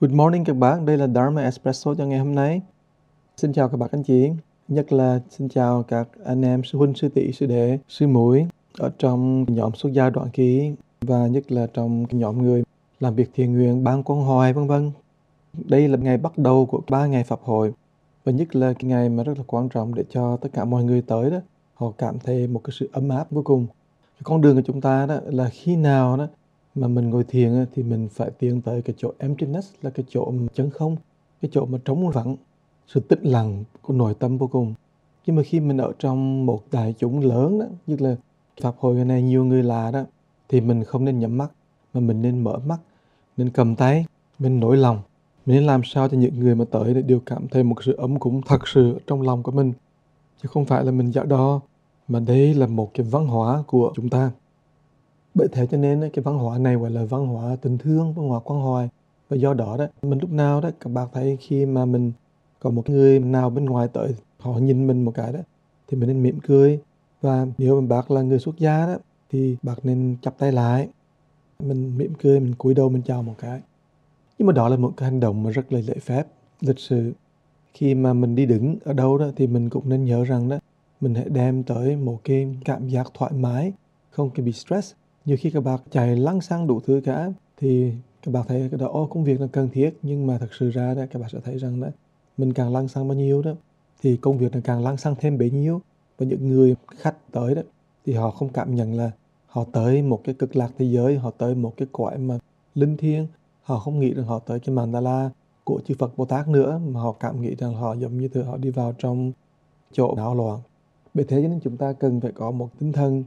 Good morning các bạn, đây là Dharma Espresso cho ngày hôm nay. Xin chào các bạn anh chị, nhất là xin chào các anh em sư huynh, sư tỷ, sư đệ, sư muội ở trong nhóm xuất gia đoạn ký và nhất là trong nhóm người làm việc thiền nguyện, ban quan hoài vân vân. Đây là ngày bắt đầu của ba ngày Pháp hội và nhất là cái ngày mà rất là quan trọng để cho tất cả mọi người tới đó họ cảm thấy một cái sự ấm áp vô cùng. Cái con đường của chúng ta đó là khi nào đó mà mình ngồi thiền thì mình phải tiến tới cái chỗ emptiness, là cái chỗ chân không, cái chỗ mà trống vắng, sự tĩnh lặng của nội tâm vô cùng. Nhưng mà khi mình ở trong một đại chúng lớn đó, như là pháp hội này nhiều người lạ đó, thì mình không nên nhắm mắt, mà mình nên mở mắt, nên cầm tay, mình nổi lòng. Mình nên làm sao cho những người mà tới để đều cảm thấy một sự ấm cúng thật sự trong lòng của mình. Chứ không phải là mình dạo đo mà đây là một cái văn hóa của chúng ta bởi thế cho nên cái văn hóa này gọi là văn hóa tình thương, văn hóa quan hoài. Và do đó đó, mình lúc nào đó, các bạn thấy khi mà mình có một người nào bên ngoài tới, họ nhìn mình một cái đó, thì mình nên mỉm cười. Và nếu mà bác là người xuất gia đó, thì bác nên chắp tay lại. Mình mỉm cười, mình cúi đầu, mình chào một cái. Nhưng mà đó là một cái hành động mà rất là lễ phép, lịch sự. Khi mà mình đi đứng ở đâu đó, thì mình cũng nên nhớ rằng đó, mình hãy đem tới một cái cảm giác thoải mái, không cái bị stress nhiều khi các bạn chạy lăng xăng đủ thứ cả, thì các bạn thấy cái đó công việc là cần thiết, nhưng mà thật sự ra đó, các bạn sẽ thấy rằng đó, mình càng lăng xăng bao nhiêu đó, thì công việc là càng lăng xăng thêm bấy nhiêu. Và những người khách tới đó, thì họ không cảm nhận là họ tới một cái cực lạc thế giới, họ tới một cái cõi mà linh thiêng. Họ không nghĩ rằng họ tới cái mandala của chư Phật Bồ Tát nữa, mà họ cảm nghĩ rằng họ giống như thế họ đi vào trong chỗ não loạn. Bởi thế cho nên chúng ta cần phải có một tinh thần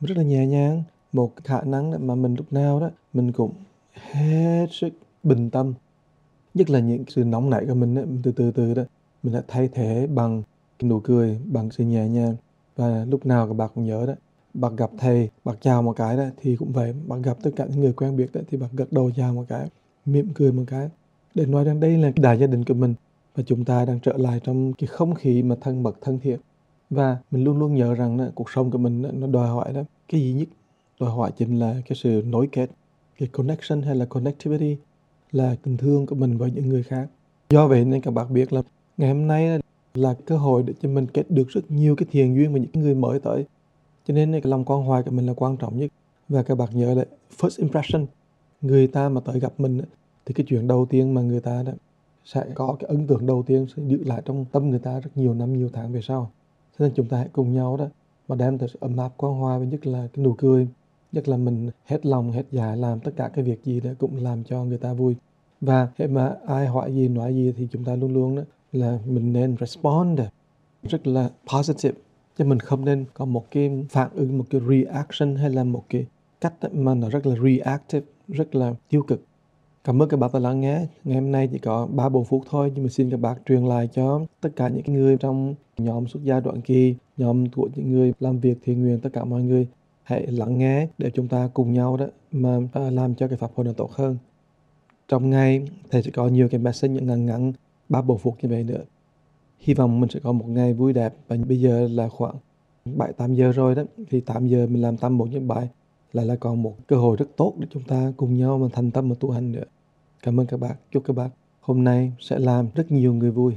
rất là nhẹ nhàng một khả năng mà mình lúc nào đó mình cũng hết sức bình tâm. Nhất là những sự nóng nảy của mình đó, từ từ từ đó mình đã thay thế bằng nụ cười bằng sự nhẹ nhàng. Và lúc nào các bạn cũng nhớ đó bạn gặp thầy bạn chào một cái đó thì cũng vậy. Bạn gặp tất cả những người quen biết đó thì bạn gật đầu chào một cái mỉm cười một cái. Để nói rằng đây là đại gia đình của mình và chúng ta đang trở lại trong cái không khí mà thân mật thân thiện. Và mình luôn luôn nhớ rằng đó, cuộc sống của mình đó, nó đòi hỏi đó cái gì nhất đòi hỏi chính là cái sự nối kết, cái connection hay là connectivity là tình thương của mình với những người khác. Do vậy nên các bạn biết là ngày hôm nay là cơ hội để cho mình kết được rất nhiều cái thiền duyên với những người mới tới. Cho nên cái lòng quan hoài của mình là quan trọng nhất. Và các bạn nhớ là first impression, người ta mà tới gặp mình thì cái chuyện đầu tiên mà người ta đó sẽ có cái ấn tượng đầu tiên sẽ giữ lại trong tâm người ta rất nhiều năm, nhiều tháng về sau. Cho nên chúng ta hãy cùng nhau đó mà đem tới sự ấm áp, quan hoài và nhất là cái nụ cười nhất là mình hết lòng hết dạ làm tất cả cái việc gì đó cũng làm cho người ta vui. Và hệ mà ai hỏi gì nói gì thì chúng ta luôn luôn đó là mình nên respond rất là positive. Chứ mình không nên có một cái phản ứng một cái reaction hay là một cái cách mà nó rất là reactive rất là tiêu cực. Cảm ơn các bạn đã lắng nghe. Ngày hôm nay chỉ có 3 4 phút thôi nhưng mà xin các bạn truyền lại cho tất cả những người trong nhóm xuất gia đoạn kỳ, nhóm của những người làm việc thiện nguyện tất cả mọi người hãy lắng nghe để chúng ta cùng nhau đó mà à, làm cho cái pháp hội nó tốt hơn. Trong ngày thầy sẽ có nhiều cái message, những ngắn ngắn, ba bốn phút như vậy nữa. Hy vọng mình sẽ có một ngày vui đẹp. Và bây giờ là khoảng 7 8 giờ rồi đó. Thì 8 giờ mình làm tâm một những bài lại là còn một cơ hội rất tốt để chúng ta cùng nhau mà thành tâm mà tu hành nữa. Cảm ơn các bạn chúc các bạn hôm nay sẽ làm rất nhiều người vui.